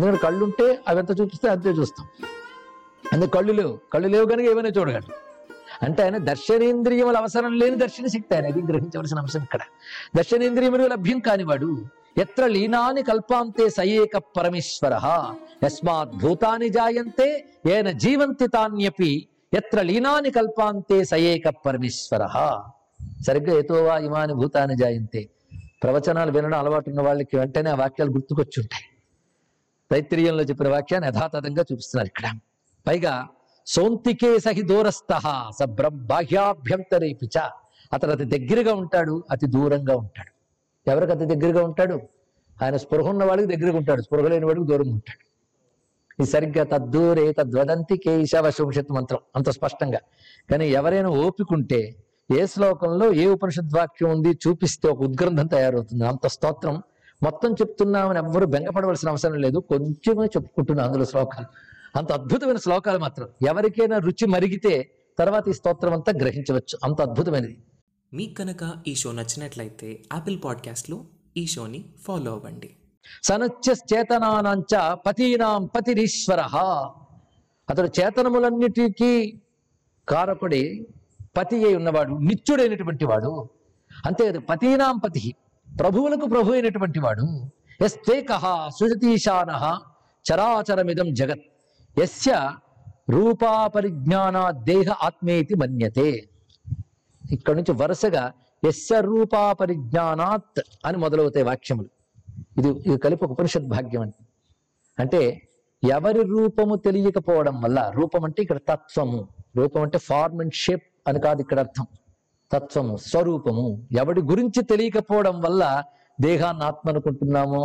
ఎందుకంటే కళ్ళు ఉంటే అవి ఎంత చూపిస్తే అంతే చూస్తాం. అందుకే కళ్ళు లేవు. కళ్ళు లేవు కనుక ఏమైనా చూడగలరు అంటే ఆయన దర్శనేంద్రియముల అవసరం లేని దర్శన శక్తి ఆయన. అది గ్రహించవలసిన అంశం ఇక్కడ. దర్శనేంద్రియములు లభ్యం కానివాడు ఎత్ర లీనాని కల్పాంతే సయేక పరమేశ్వర. యస్మాత్ భూతాని జాయంతే ఏన జీవంతి తాన్యపి ఎత్ర లీనాని కల్పాంతే సయేక పరమేశ్వర. సరిగ్గా ఏతోవా ఇమాని భూతాని జాయంతే. ప్రవచనాలు వినడం అలవాటు ఉన్న వాళ్ళకి వెంటనే ఆ వాక్యాలు గుర్తుకొచ్చుంటాయి. తైత్రీయంలో చెప్పిన వాక్యాన్ని యథాతథంగా చూపిస్తున్నారు ఇక్కడ. పైగా సౌంతికే సహి దూరస్థ స బాహ్యాభ్యంతరే పిచ అతను అతి దగ్గరగా ఉంటాడు అతి దూరంగా ఉంటాడు. ఎవరికి అతి దగ్గరగా ఉంటాడు? ఆయన స్పృహ ఉన్న వాడికి దగ్గరగా ఉంటాడు స్పృహ లేని వాడికి దూరంగా ఉంటాడు. ఇది సరిగ్గా తద్దూరే తద్వదంతి కేశవ శుభషత్ మంత్రం అంత స్పష్టంగా. కానీ ఎవరైనా ఓపికంటే ఏ శ్లోకంలో ఏ ఉపనిషద్ వాక్యం ఉంది చూపిస్తే ఒక ఉద్గ్రంథం తయారవుతుంది. అంత స్తోత్రం మొత్తం చెప్తున్నామని ఎవ్వరు బెంగపడవలసిన అవసరం లేదు. కొంచెమే చెప్పుకుంటున్నా అందులో శ్లోకాలు. అంత అద్భుతమైన శ్లోకాలు మాత్రం. ఎవరికైనా రుచి మరిగితే తర్వాత ఈ స్తోత్రం అంతా గ్రహించవచ్చు. అంత అద్భుతమైనది. మీకు కనుక ఈ షో నచ్చినట్లయితే యాపిల్ పాడ్కాస్ట్లో ఈ షోని ఫాలో అవ్వండి. సనత్యచేతనానంచ పతీనాం పతిరీశ్వర. అతడు చేతనములన్నిటికీ కారకుడి పతి అయి ఉన్నవాడు నిత్యుడైనటువంటి వాడు. అంతే కదా పతీనాం పతి. ప్రభువులకు ప్రభు అయినటువంటి వాడు. ఎస్తేక సుజతీశాన చరాచరమిదం జగత్. ఎస్య రూపాపరిజ్ఞాన దేహ ఆత్మేతి మన్యతే. ఇక్కడ నుంచి వరుసగా ఎస్య రూపాపరిజ్ఞానాత్ అని మొదలవుతాయి వాక్యములు. ఇది ఇది కలిపి ఒక ఉపనిషత్ భాగ్యం అని అంటే ఎవరి రూపము తెలియకపోవడం వల్ల రూపం అంటే ఇక్కడ తత్వము రూపం అంటే ఫార్మ్ అండ్ షేప్ అని కాదు ఇక్కడ అర్థం. తత్వము స్వరూపము ఎవడి గురించి తెలియకపోవడం వల్ల దేహాన్ని ఆత్మ అనుకుంటున్నాము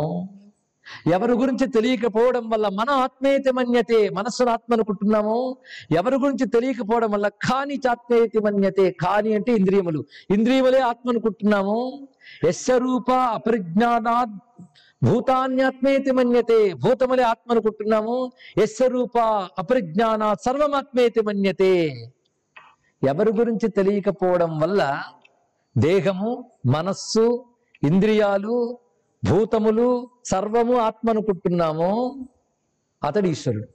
ఎవరి గురించి తెలియకపోవడం వల్ల మన ఆత్మేతి మన్యతే మనస్సును ఆత్మ అనుకుంటున్నాము ఎవరి గురించి తెలియకపోవడం వల్ల కాని చాత్మేతి మన్యతే కాని అంటే ఇంద్రియములు. ఇంద్రియములే ఆత్మ అనుకుంటున్నాము యస్య రూప అపరిజ్ఞానాత్ భూతాన్యాత్మేతి మన్యతే భూతములే ఆత్మ అనుకుంటున్నాము యస్య రూప అపరిజ్ఞానాత్ సర్వమాత్మేతి మన్యతే ఎవరి గురించి తెలియకపోవడం వల్ల దేహము మనస్సు ఇంద్రియాలు భూతములు సర్వము ఆత్మ అనుకుంటున్నాము అతడు ఈశ్వరుడు.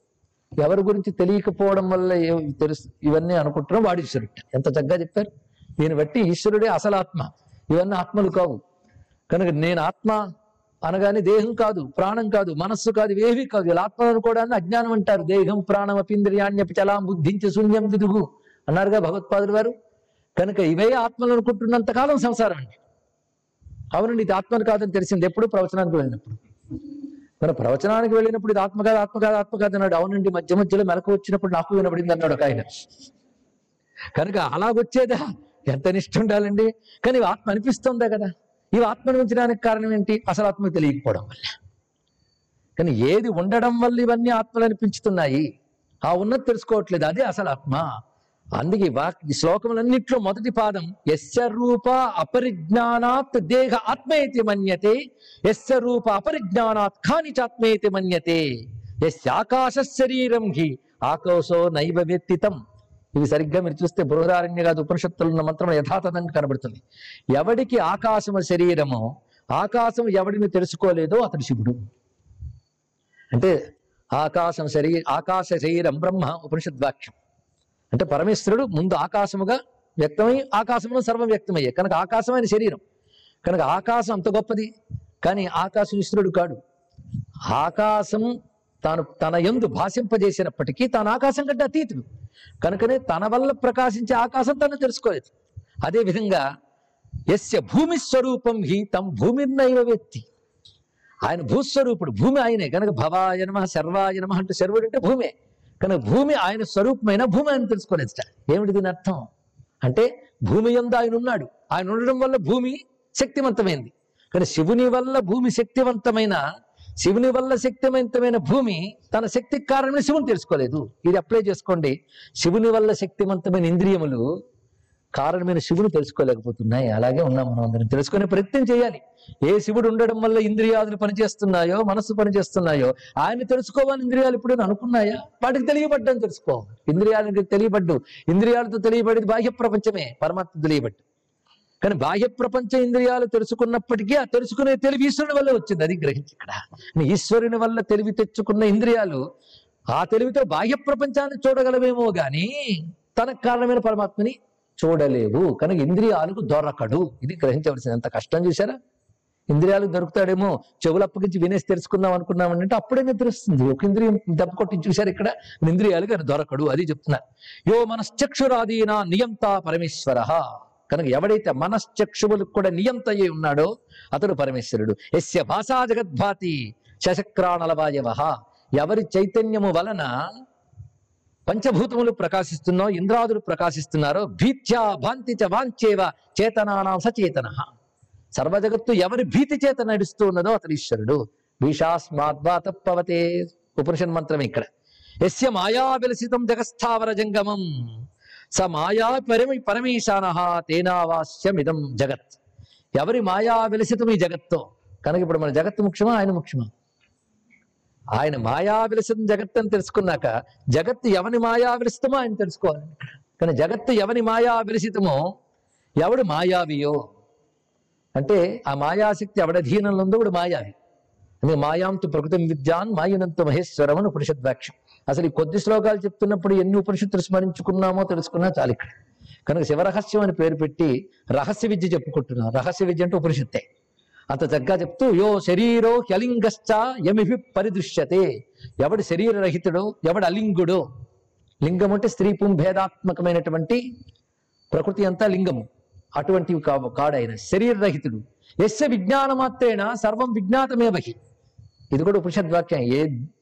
ఎవరి గురించి తెలియకపోవడం వల్ల తెలుసు ఇవన్నీ అనుకుంటున్నాం వాడు ఈశ్వరుడు. ఎంత చక్కగా చెప్పారు? దీన్ని బట్టి ఈశ్వరుడే అసలు ఆత్మ. ఇవన్నీ ఆత్మలు కావు. కనుక నేను ఆత్మ అనగానే దేహం కాదు ప్రాణం కాదు మనస్సు కాదు ఇవేవి కాదు. ఇలా ఆత్మ అనుకోవడాన్ని అజ్ఞానం అంటారు. దేహం ప్రాణం అపింద్రియాణ్యపి చలాం బుద్ధించి శూన్యం విదుగు. అన్నారుగా భగవత్పాదులు వారు కనుక ఇవే ఆత్మలు అనుకుంటున్నంత కాలం సంసారం అండి. అవునండి ఇది ఆత్మను కాదని తెలిసింది ఎప్పుడు? ప్రవచనానికి వెళ్ళినప్పుడు. మన ప్రవచనానికి వెళ్ళినప్పుడు ఇది ఆత్మ కాదు ఆత్మ కాదు ఆత్మ కాదు అన్నాడు. అవునండి మధ్య మధ్యలో మెలకు వచ్చినప్పుడు నాకు వినబడింది అన్నాడు ఒక ఆయన. కనుక అలాగొచ్చేదా ఎంత నిష్ఠ ఉండాలండి? కానీ ఇవి ఆత్మ అనిపిస్తుందా కదా? ఇవి ఆత్మను ఉంచడానికి కారణం ఏంటి? అసలు ఆత్మ తెలియకపోవడం వల్ల. కానీ ఏది ఉండడం వల్ల ఇవన్నీ ఆత్మలు అనిపించుతున్నాయి? ఆ ఉన్నది తెలుసుకోవట్లేదు. అదే అసలు ఆత్మ. అందుకే వాక్ ఈ శ్లోకములన్నింటిలో మొదటి పాదం ఎస్య రూప అపరిజ్ఞానాత్ దేహ ఆత్మేతి మన్యతే ఎస్య రూప అపరిజ్ఞానాత్ ఖానిచాత్మేతి మన్యతే ఎస్యాకాశ శరీరం హి ఆకాశో నైవ వ్యక్తితం. ఇవి సరిగ్గా మీరు చూస్తే బృహదారణ్య కాదు ఉపనిషత్తులు ఉన్న మంత్రం యథాతథంగా కనబడుతుంది. ఎవడికి ఆకాశము శరీరము ఆకాశం ఎవడిని తెలుసుకోలేదో అతడు శివుడు. అంటే ఆకాశం శరీర ఆకాశ శరీరం బ్రహ్మ ఉపనిషద్వాక్యం. అంటే పరమేశ్వరుడు ముందు ఆకాశముగా వ్యక్తమై ఆకాశమును సర్వం వ్యక్తమయ్యే. కనుక ఆకాశమైన శరీరం. కనుక ఆకాశం అంత గొప్పది. కానీ ఆకాశం ఈశ్వరుడు కాడు. ఆకాశం తాను తన ఎందు భాషింపజేసినప్పటికీ తాను ఆకాశం కంటే అతీతుడు. కనుకనే తన వల్ల ప్రకాశించే ఆకాశం తను తెలుసుకోలేదు. అదేవిధంగా ఎస్య భూమి స్వరూపం హి తం భూమిర్నైవ వ్యక్తి. ఆయన భూస్వరూపుడు. భూమి ఆయనే. కనుక భవాయ నమ శర్వాయ నమ అంటే శర్వుడు అంటే భూమే. కానీ భూమి ఆయన స్వరూపమైన భూమి ఆయన తెలుసుకోలేదు ఏమిటి దీని అర్థం? అంటే భూమి ఎందు ఆయన ఉన్నాడు. ఆయన ఉండడం వల్ల భూమి శక్తివంతమైంది. కానీ శివుని వల్ల భూమి శక్తివంతమైన శివుని వల్ల శక్తివంతమైన భూమి తన శక్తికి కారణమే శివుని తెలుసుకోలేదు. ఇది అప్లై చేసుకోండి. శివుని వల్ల శక్తివంతమైన ఇంద్రియములు కారణమైన శివుని తెలుసుకోలేకపోతున్నాయి. అలాగే ఉన్నాం మనం అందరం. తెలుసుకునే ప్రయత్నం చేయాలి. ఏ శివుడు ఉండడం వల్ల ఇంద్రియాదులు పనిచేస్తున్నాయో మనస్సు పనిచేస్తున్నాయో ఆయన తెలుసుకోవాలని ఇంద్రియాలు ఇప్పుడు అనుకున్నాయా? వాటికి తెలియబడ్డని తెలుసుకోవాలి ఇంద్రియాలకి తెలియబడ్డు. ఇంద్రియాలతో తెలియబడేది బాహ్య ప్రపంచమే పరమాత్మ తెలియబడ్డు. కానీ బాహ్య ప్రపంచ ఇంద్రియాలు తెలుసుకున్నప్పటికీ ఆ తెలుసుకునే తెలివి ఈశ్వరుని వల్ల వచ్చింది. అది గ్రహించి ఇక్కడ. ఈశ్వరుని వల్ల తెలివి తెచ్చుకున్న ఇంద్రియాలు ఆ తెలివితో బాహ్య ప్రపంచాన్ని చూడగలవేమో గాని తనకు కారణమైన పరమాత్మని చూడలేవు కనుక ఇంద్రియాలకు దొరకడు. ఇది గ్రహించవలసింది ఎంత కష్టం చూసారా ఇంద్రియాలు దొరుకుతాడేమో చెవులు అప్పగించి వినేసి తెలుసుకుందాం అనుకున్నామని అంటే అప్పుడే నిద్రిస్తుంది. ఒక ఇంద్రియం దెబ్బ కొట్టి చూశారు ఇక్కడ. ఇంద్రియాలకు దొరకడు. అది చెప్తున్నారు యో మనశ్చక్షురాధీన నియంత పరమేశ్వర. కనుక ఎవడైతే మనశ్చక్షువులకు కూడా నియంత అయి ఉన్నాడో అతడు పరమేశ్వరుడు. ఎస్య భాషా జగద్భాతి శశక్రాణలవాయవ. ఎవరి చైతన్యము వలన పంచభూతములు ప్రకాశిస్తున్నో ఇంద్రాదులు ప్రకాశిస్తున్నారో భీత్యా భాంతి చ వాంచేవ చేతనానా సచేతన. సర్వజగత్తు ఎవరి భీతి చేత నడుస్తూ ఉన్నదో అతడు ఈశ్వరుడు. భీషాస్మాద్వా తప్పవతే ఉపనిషన్ మంత్రం ఇక్కడ. ఎస్య మాయా విలసితం జగస్థావర జంగమం. స మాయా పరమి పరమేశాన. తేనావాస్యమిదం జగత్. ఎవరి మాయా విలసితం ఈ జగత్తో? కనుక ఇప్పుడు మన జగత్తు ముఖ్యమా ఆయన ముఖ్యమా? ఆయన మాయా విలసిన జగత్ అని తెలుసుకున్నాక జగత్తు ఎవని మాయా విలసితమో ఆయన తెలుసుకోవాలి. కానీ జగత్తు ఎవని మాయా విలసితమో ఎవడు మాయావియో? అంటే ఆ మాయాశక్తి ఎవడధీనంలో ఉందో వాడు మాయావి. అందుకే మాయాంతు ప్రకృతి విద్యాన్ మాయనంత మహేశ్వరం అని ఉపనిషత్ అసలు ఈ కొద్ది శ్లోకాలు చెప్తున్నప్పుడు ఎన్ని ఉపనిషత్తులు స్మరించుకున్నామో తెలుసుకున్నా చాలు ఇక్కడ. కనుక శివరహస్యం అని పేరు పెట్టి రహస్య విద్య చెప్పుకుంటున్నాం. రహస్య విద్య అంటే ఉపనిషత్తే. అంత చక్కగా చెప్తూ యో శరీరో హ్యలింగశ్చ యమిభి పరిదృశ్యతే. ఎవడు శరీరరహితుడు ఎవడు అలింగుడు. లింగం అంటే స్త్రీ పుం భేదాత్మకమైనటువంటి ప్రకృతి అంతా లింగము. అటువంటివి కావు కాడైన శరీరరహితుడు. ఎస్య విజ్ఞానమాత్రేణ సర్వం విజ్ఞాతమేవహి. ఇది కూడా ఉపనిషద్వాక్యం. ఏ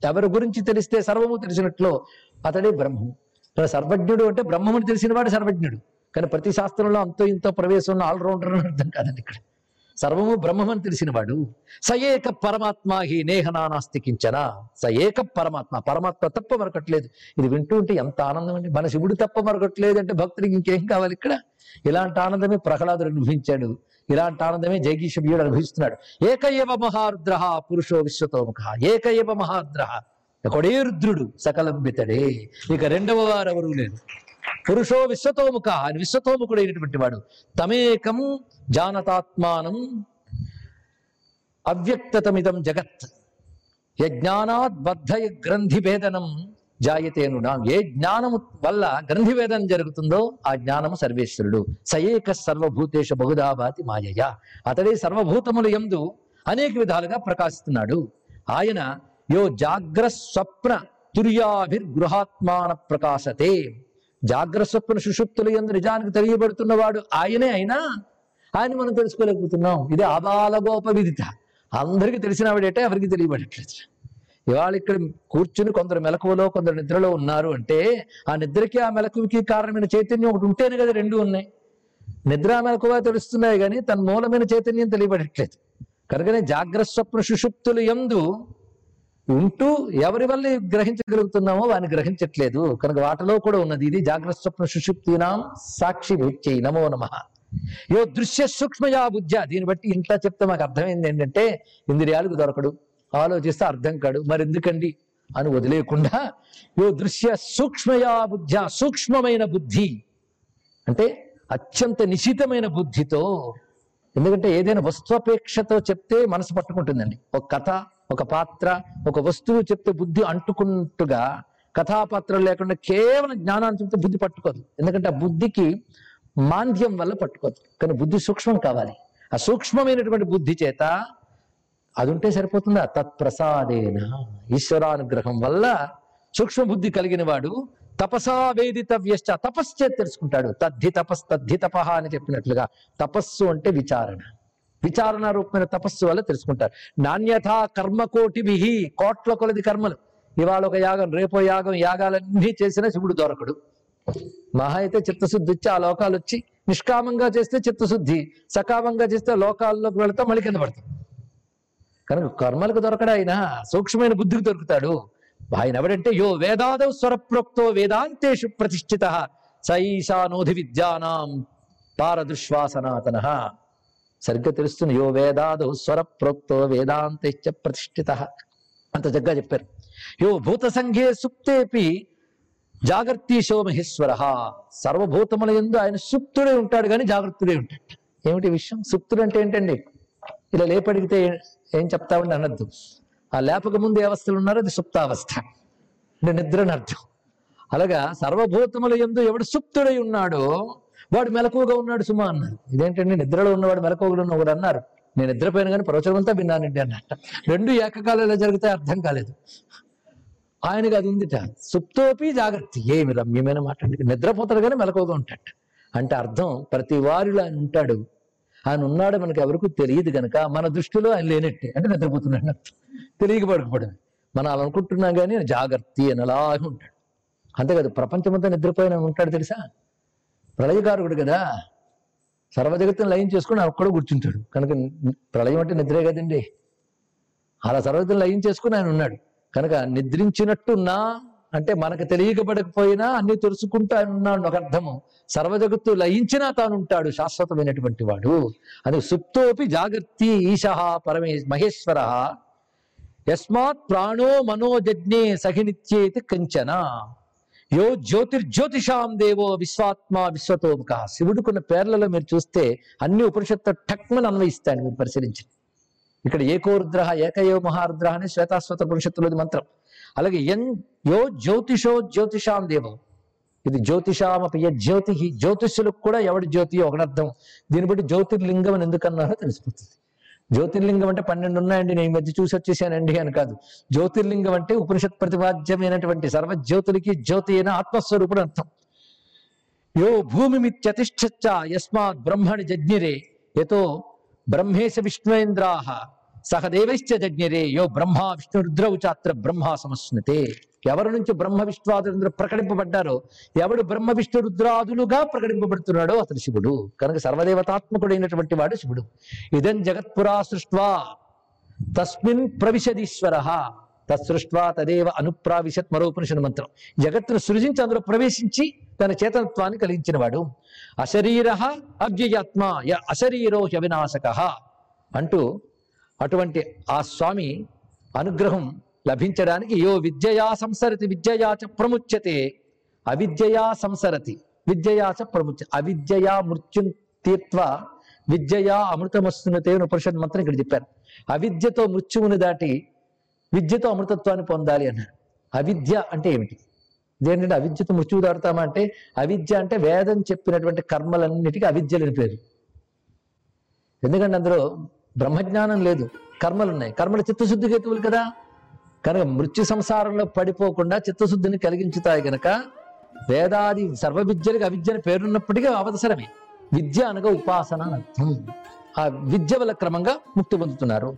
ఎవరి గురించి తెలిస్తే సర్వము తెలిసినట్లు అతడే బ్రహ్మము సర్వజ్ఞుడు అంటే బ్రహ్మముని తెలిసినవాడు సర్వజ్ఞుడు. కానీ ప్రతి శాస్త్రంలో అంతో ఇంతో ప్రవేశం ఉన్న ఆల్రౌండర్ అని అర్థం కాదండి ఇక్కడ. సర్వము బ్రహ్మమని తెలిసినవాడు స ఏక పరమాత్మ హి నేహనానాస్తి కించన. స ఏక పరమాత్మ. పరమాత్మ తప్ప మరొకట్లేదు. ఇది వింటూ ఉంటే ఎంత ఆనందం అండి. మన శివుడు తప్ప మరొకట్లేదు అంటే భక్తుడికి ఇంకేం కావాలి ఇక్కడ? ఇలాంటి ఆనందమే ప్రహ్లాదుడు అనుభవించాడు. ఇలాంటి ఆనందమే జైగీషభ్యుడు అనుభవిస్తున్నాడు. ఏక ఏవ పురుషో విశ్వతోముఖ. ఏక ఏవ ఒకడే రుద్రుడు సకలంబితడే. ఇక రెండవ వారెవరూ లేదు పురుషో విశ్వతోముఖ ఆయన విశ్వతోముఖుడైనటువంటి వాడు. తమేకం జానతాత్మానం అవ్యక్తతమిదం జగత్. యజ్ఞానాత్ బద్ధ గ్రంథి భేదనం జాయతేనునా ఏ జ్ఞానము వల్ల గ్రంథివేదన జరుగుతుందో ఆ జ్ఞానము సర్వేశ్వరుడు. సయేక సర్వభూతేష బహుధాభాతి మాయయ. అతడే సర్వభూతములు ఎందు అనేక విధాలుగా ప్రకాశిస్తున్నాడు. ఆయన యో జాగ్ర స్వప్న తుర్యాభిర్గృహాత్మాన ప్రకాశతే. జాగ్రస్వప్న సుషుప్తులు ఎందు నిజానికి తెలియబడుతున్నవాడు ఆయనే అయినా ఆయన మనం తెలుసుకోలేకపోతున్నాం. ఇది ఆబాలగోప విదిత. అందరికీ తెలిసినవాడేటే ఎవరికి తెలియబడట్లేదు. ఇవాళ ఇక్కడ కూర్చుని కొందరు మెలకువలో కొందరు నిద్రలో ఉన్నారు అంటే ఆ నిద్రకి ఆ మెలకువకి కారణమైన చైతన్యం ఒకటి ఉంటేనే కదా రెండు ఉన్నాయి. నిద్ర మెలకువ తెలుస్తున్నాయి కానీ తన మూలమైన చైతన్యం తెలియబడట్లేదు. కనుకనే జాగ్రత్త స్వప్న సుషుప్తులు ఎందు ఉంటూ ఎవరి వల్ల గ్రహించగలుగుతున్నామో వాడిని గ్రహించట్లేదు. కనుక వాటిలో కూడా ఉన్నది ఇది. జాగ్రత్త స్వప్న సుషుప్తినాం సాక్షి భూత్యై నమో నమ. యో దృశ్య సూక్ష్మయా బుద్ధ దీన్ని బట్టి ఇంట్లో చెప్తే మాకు అర్థమైంది ఏంటంటే ఇంద్రియాలకు దొరకడు. ఆలోచిస్తే అర్థం కాడు. మరి ఎందుకండి? అని వదిలేయకుండా యో దృశ్య సూక్ష్మయా బుద్ధ సూక్ష్మమైన బుద్ధి. అంటే అత్యంత నిశితమైన బుద్ధితో ఎందుకంటే ఏదైనా వస్తువపేక్షతో చెప్తే మనసు పట్టుకుంటుందండి. ఒక కథ ఒక పాత్ర ఒక వస్తువు చెప్తే బుద్ధి అంటుకుంటుగా కథాపాత్రం లేకుండా కేవలం జ్ఞానాన్ని చెప్తే బుద్ధి పట్టుకోదు. ఎందుకంటే ఆ బుద్ధికి మాంద్యం వల్ల పట్టుకోదు. కానీ బుద్ధి సూక్ష్మం కావాలి. ఆ సూక్ష్మమైనటువంటి బుద్ధి చేత అది ఉంటే సరిపోతుందా? తత్ప్రసాదేన. ఈశ్వరానుగ్రహం వల్ల సూక్ష్మ బుద్ధి కలిగిన వాడు తపసా వేదితవ్యశ్చ తపస్సు తెలుసుకుంటాడు. తద్ధి తపస్ తద్ధి తపహ అని చెప్పినట్లుగా తపస్సు అంటే విచారణ. విచారణ రూపమైన తపస్సు వల్ల తెలుసుకుంటారు. నాణ్యథా కర్మకోటి విహి కోట్ల కొలది కర్మలు. ఇవాళ ఒక యాగం రేపో యాగం యాగాలన్నీ చేసిన శివుడు దొరకడు. మహా అయితే చిత్తశుద్ధి వచ్చి ఆ లోకాలు వచ్చి నిష్కామంగా చేస్తే చిత్తశుద్ధి సకామంగా చేస్తే లోకాల్లోకి వెళతాం మళ్ళీ కింద పడతాం. కనుక కర్మలకు దొరకడు ఆయన సూక్ష్మమైన బుద్ధికి దొరుకుతాడు. ఆయన ఎవడంటే యో వేదాదౌ స్వరప్రోక్తో వేదాంతేషు ప్రతిష్ఠిత సైషానోధి విద్యానాం పారదుశ్వాసనాతన. సరిగ్గా తెలుస్తుంది. యో వేదాదౌ స్వరప్రోక్తో వేదాంతేశ్చ ప్రతిష్ఠిత అంత చక్కగా చెప్పారు. యో భూత సంఘే సుప్తేపి జాగర్తీశో మహేశ్వర సర్వభూతముల ఎందు ఆయన సుప్తుడే ఉంటాడు కానీ జాగ్రత్తడే ఉంటాడు. ఏమిటి విషయం? సుప్తుడు అంటే ఏంటండి? ఇలా లేపడిగితే ఏం చెప్తామని అనద్దు. ఆ లేపక ముందు ఏ అవస్థలు ఉన్నారో అది సుప్తావస్థ. అంటే నిద్ర అని అర్థం అలాగా సర్వభూతముల ఎందు ఎవడు సుప్తుడై ఉన్నాడో వాడు మెలకువగా ఉన్నాడు సుమా అన్నారు ఇదేంటండి? నిద్రలో ఉన్నవాడు మెలకువగా ఉన్నవాడు అన్నారు. నేను నిద్రపోయిన కానీ ప్రవచనమంతా విన్నానండి అన్నట్ట. రెండు ఏకకాలంలో జరిగితే అర్థం కాలేదు. ఆయనకి అది ఉందిట. సుప్తోపి జాగ్రత్త. ఏమి రమ్యమైన మాట అండి. నిద్రపోతాడు కానీ మెలకువగా ఉంటాడు. అంటే అర్థం ప్రతి వారిలో ఆయన ఉంటాడు. ఆయన ఉన్నాడు మనకు ఎవరికి తెలియదు కనుక మన దృష్టిలో ఆయన లేనట్టే. అంటే నిద్రపోతున్నాడు అర్థం తెలియక పడుకోవడం మనం అలా అనుకుంటున్నాం కానీ జాగ్రత్త అని అలాగే ఉంటాడు. అంతే కదా ప్రపంచమంతా నిద్రపోయిన ఉంటాడు తెలుసా? ప్రళయకారకుడు కదా. సర్వజగత్తుని లయం చేసుకుని ఒక్కడో కూర్చుంటాడు. కనుక ప్రళయం అంటే నిద్రే కదండి. అలా సర్వజగత్తుని లయం చేసుకుని ఆయన ఉన్నాడు. కనుక నిద్రించినట్టున్నా అంటే మనకు తెలియకపడకపోయినా అన్ని తెలుసుకుంటూ ఆయన ఉన్నాడు ఒక అర్థము. సర్వజగత్తు లయించినా తాను ఉంటాడు శాశ్వతమైనటువంటి వాడు. అది సుప్తోపి జాగర్తి ఈశ పరమే మహేశ్వర. యస్మాత్ ప్రాణో మనోజజ్ఞే సహినిత్యేతి కంచన. యో జ్యోతిర్జ్యోతిషాం దేవో విశ్వాత్మ విశ్వతోముఖ శివుడుకున్న పేర్లలో మీరు చూస్తే అన్ని ఉపనిషత్తు టక్మని అన్వయిస్తాడు మీరు పరిశీలించండి. ఇక్కడ ఏకోరుద్రహ ఏకయో మహారుద్రహ అని శ్వేతాశ్వత ఉపనిషత్తులోది మంత్రం. అలాగే ఎన్ యో జ్యోతిషో జ్యోతిషాం దేవం. ఇది జ్యోతిషామపి జ్యోతి జ్యోతిష్యులకు కూడా ఎవడి జ్యోతి ఒకటర్థం దీన్ని బట్టి జ్యోతిర్లింగం అని ఎందుకన్నారో తెలిసిపోతుంది. జ్యోతిర్లింగం అంటే పన్నెండు ఉన్నాయండి నేను ఈ మధ్య చూసి వచ్చేసానండి అని కాదు. జ్యోతిర్లింగం అంటే ఉపనిషత్ ప్రతిపాద్యమైనటువంటి సర్వజ్యోతులకి జ్యోతి అయిన ఆత్మస్వరూపుడు అర్థం. యో భూమిమిత్యతిష్ఠచ్చ యస్మాత్ బ్రహ్మణి జజ్ఞిరే. యతో బ్రహ్మేశ విష్ణువేంద్రాహ సహ జజ్ఞరే యో బ్రహ్మ విష్ణు రుద్రవు చాత్ర బ్రహ్మ సమస్నతే ఎవరి నుంచి బ్రహ్మ విష్ణువాదులు ప్రకటింపబడ్డారో ఎవడు బ్రహ్మ విష్ణు రుద్రాదులుగా ప్రకటింపబడుతున్నాడో అతడు శివుడు. కనుక సర్వదేవతాత్మకుడైనటువంటి వాడు శివుడు. ఇదం జగత్పురా సృష్వా తస్మిన్ ప్రవిశదీశ్వర. తత్సృష్వా తదేవ అనుప్రావిశత్ మరో మంత్రం. జగత్తును సృజించి అందులో ప్రవేశించి తన చేతనత్వాన్ని కలిగించిన వాడు అశరీర అవ్యయాత్మ య అశరీరో హ్యవినాశక అంటూ అటువంటి ఆ స్వామి అనుగ్రహం లభించడానికి యో విద్యయా సంసరతి విద్యయాచ చ ప్రముచ్యతే. అవిద్యయా సంసరతి విద్యయాచ చ ప్రముచ్య అవిద్యయా మృత్యుం తీర్త్వ విద్యయా అమృతమస్తున్నతే ఉపనిషత్ మంత్రం ఇక్కడ చెప్పారు. అవిద్యతో మృత్యువుని దాటి విద్యతో అమృతత్వాన్ని పొందాలి అన్నారు. అవిద్య అంటే ఏమిటి? ఇదేంటంటే అవిద్యతో మృత్యువు దాడుతామా అంటే అవిద్య అంటే వేదం చెప్పినటువంటి కర్మలన్నిటికీ అవిద్యలని పేరు. ఎందుకంటే అందులో బ్రహ్మజ్ఞానం లేదు. కర్మలు ఉన్నాయి కర్మలు చిత్తశుద్ధి హేతువులు కదా. కనుక మృత్యు సంసారంలో పడిపోకుండా చిత్తశుద్ధిని కలిగించుతాయి గనక వేదాది సర్వ విద్యలకు అవిద్యని పేరున్నప్పటికీ అవసరమే విద్య అనగా ఉపాసన అర్థం. ఆ విద్య వల్ల క్రమంగా ముక్తి పొందుతున్నారు.